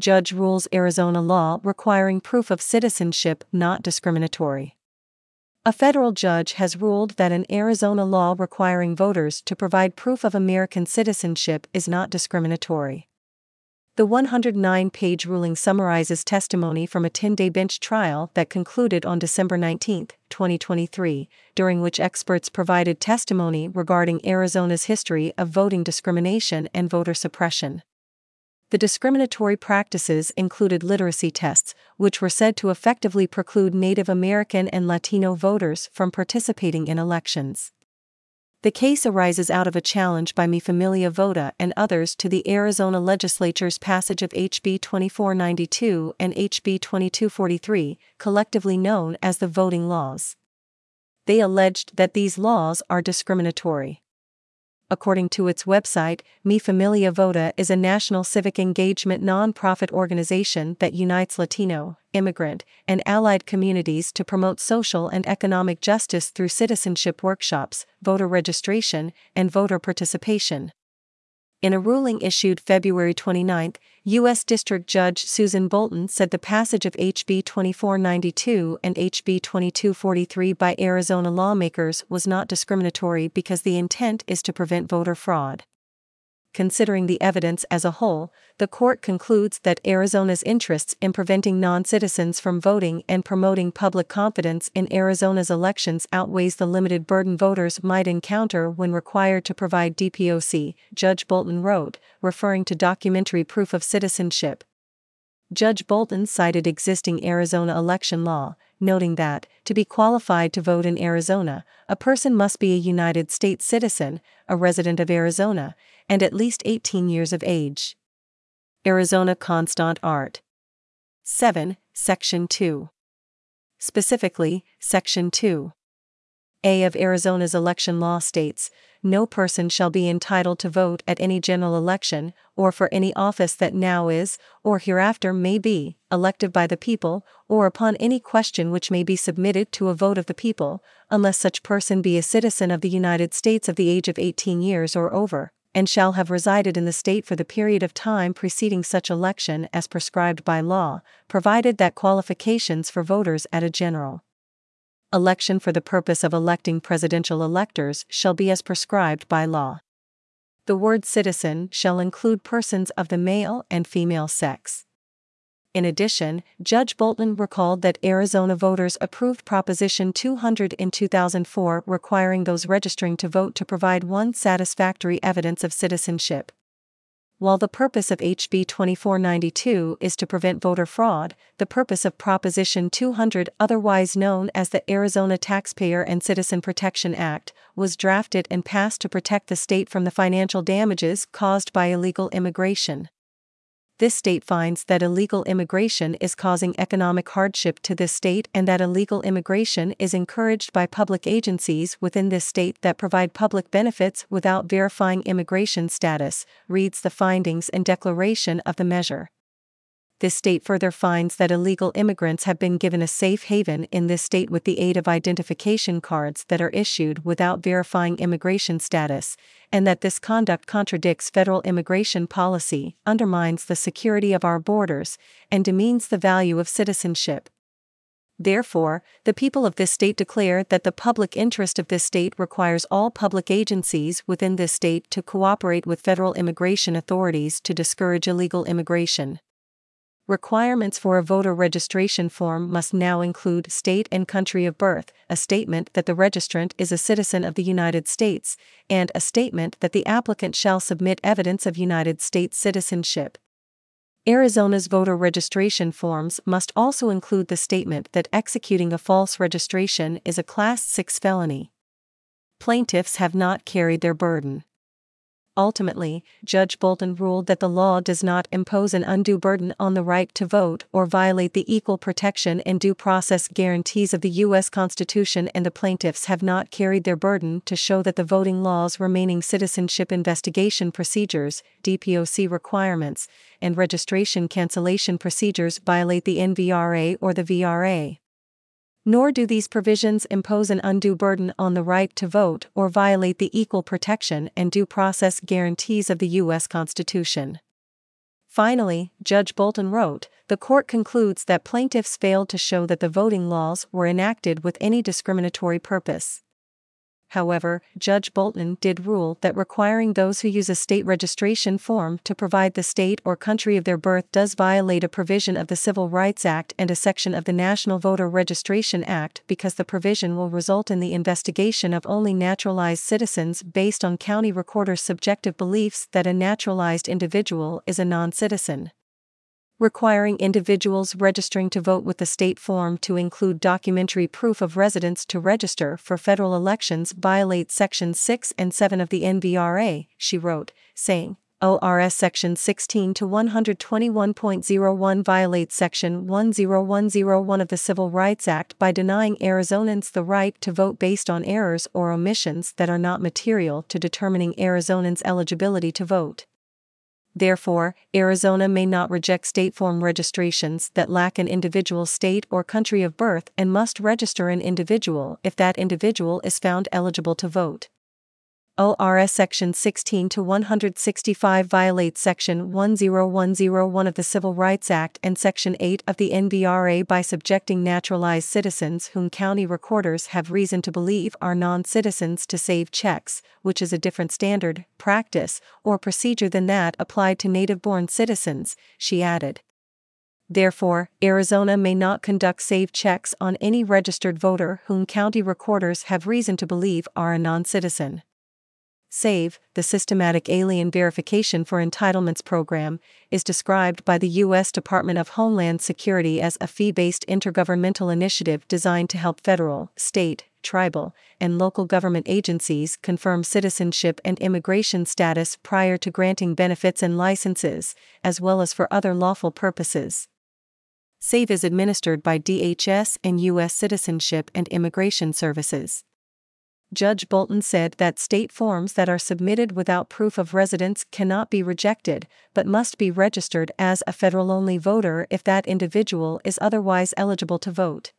Judge rules Arizona law requiring proof of citizenship not discriminatory. A federal judge has ruled that an Arizona law requiring voters to provide proof of American citizenship is not discriminatory. The 109 page ruling summarizes testimony from a 10 day bench trial that concluded on December 19, 2023, during which experts provided testimony regarding Arizona's history of voting discrimination and voter suppression. The discriminatory practices included literacy tests, which were said to effectively preclude Native American and Latino voters from participating in elections. The case arises out of a challenge by Mi Familia Vota and others to the Arizona legislature's passage of HB 2492 and HB 2243, collectively known as the voting laws. They alleged that these laws are discriminatory according to its website, Mi Familia Vota is a national civic engagement nonprofit organization that unites Latino, immigrant, and allied communities to promote social and economic justice through citizenship workshops, voter registration, and voter participation. In a ruling issued February 29, U.S. District Judge Susan Bolton said the passage of HB 2492 and HB 2243 by Arizona lawmakers was not discriminatory because the intent is to prevent voter fraud. Considering the evidence as a whole, the court concludes that Arizona's interests in preventing non citizens from voting and promoting public confidence in Arizona's elections outweighs the limited burden voters might encounter when required to provide DPOC, Judge Bolton wrote, referring to documentary proof of citizenship. Judge Bolton cited existing Arizona election law, noting that, to be qualified to vote in Arizona, a person must be a United States citizen, a resident of Arizona, and at least 18 years of age. Arizona Constant Art. 7. Section 2. Specifically, Section 2. A of Arizona's election law states no person shall be entitled to vote at any general election, or for any office that now is, or hereafter may be, elected by the people, or upon any question which may be submitted to a vote of the people, unless such person be a citizen of the United States of the age of 18 years or over and shall have resided in the state for the period of time preceding such election as prescribed by law, provided that qualifications for voters at a general election for the purpose of electing presidential electors shall be as prescribed by law. The word citizen shall include persons of the male and female sex. In addition, Judge Bolton recalled that Arizona voters approved Proposition 200 in 2004 requiring those registering to vote to provide one satisfactory evidence of citizenship. While the purpose of HB 2492 is to prevent voter fraud, the purpose of Proposition 200, otherwise known as the Arizona Taxpayer and Citizen Protection Act, was drafted and passed to protect the state from the financial damages caused by illegal immigration this state finds that illegal immigration is causing economic hardship to this state and that illegal immigration is encouraged by public agencies within this state that provide public benefits without verifying immigration status, reads the findings and declaration of the measure this state further finds that illegal immigrants have been given a safe haven in this state with the aid of identification cards that are issued without verifying immigration status, and that this conduct contradicts federal immigration policy, undermines the security of our borders, and demeans the value of citizenship. Therefore, the people of this state declare that the public interest of this state requires all public agencies within this state to cooperate with federal immigration authorities to discourage illegal immigration. Requirements for a voter registration form must now include state and country of birth, a statement that the registrant is a citizen of the United States, and a statement that the applicant shall submit evidence of United States citizenship. Arizona's voter registration forms must also include the statement that executing a false registration is a Class 6 felony. Plaintiffs have not carried their burden. Ultimately, Judge Bolton ruled that the law does not impose an undue burden on the right to vote or violate the equal protection and due process guarantees of the U.S. Constitution, and the plaintiffs have not carried their burden to show that the voting law's remaining citizenship investigation procedures, DPOC requirements, and registration cancellation procedures violate the NVRA or the VRA. Nor do these provisions impose an undue burden on the right to vote or violate the equal protection and due process guarantees of the U.S. Constitution. Finally, Judge Bolton wrote The court concludes that plaintiffs failed to show that the voting laws were enacted with any discriminatory purpose. However, Judge Bolton did rule that requiring those who use a state registration form to provide the state or country of their birth does violate a provision of the Civil Rights Act and a section of the National Voter Registration Act because the provision will result in the investigation of only naturalized citizens based on county recorders' subjective beliefs that a naturalized individual is a non citizen requiring individuals registering to vote with the state form to include documentary proof of residence to register for federal elections violates Section 6 and 7 of the NVRA, she wrote, saying, ARS Section 16 to 121.01 violates Section 10101 of the Civil Rights Act by denying Arizonans the right to vote based on errors or omissions that are not material to determining Arizonans' eligibility to vote. Therefore, Arizona may not reject state form registrations that lack an individual state or country of birth and must register an individual if that individual is found eligible to vote. ARS Section 16 to 165 violates Section 10101 of the Civil Rights Act and Section 8 of the NVRA by subjecting naturalized citizens whom county recorders have reason to believe are non citizens to save checks, which is a different standard, practice, or procedure than that applied to native born citizens, she added. Therefore, Arizona may not conduct save checks on any registered voter whom county recorders have reason to believe are a non citizen. SAVE, the Systematic Alien Verification for Entitlements Program, is described by the U.S. Department of Homeland Security as a fee based intergovernmental initiative designed to help federal, state, tribal, and local government agencies confirm citizenship and immigration status prior to granting benefits and licenses, as well as for other lawful purposes. SAVE is administered by DHS and U.S. Citizenship and Immigration Services. Judge Bolton said that state forms that are submitted without proof of residence cannot be rejected, but must be registered as a federal only voter if that individual is otherwise eligible to vote.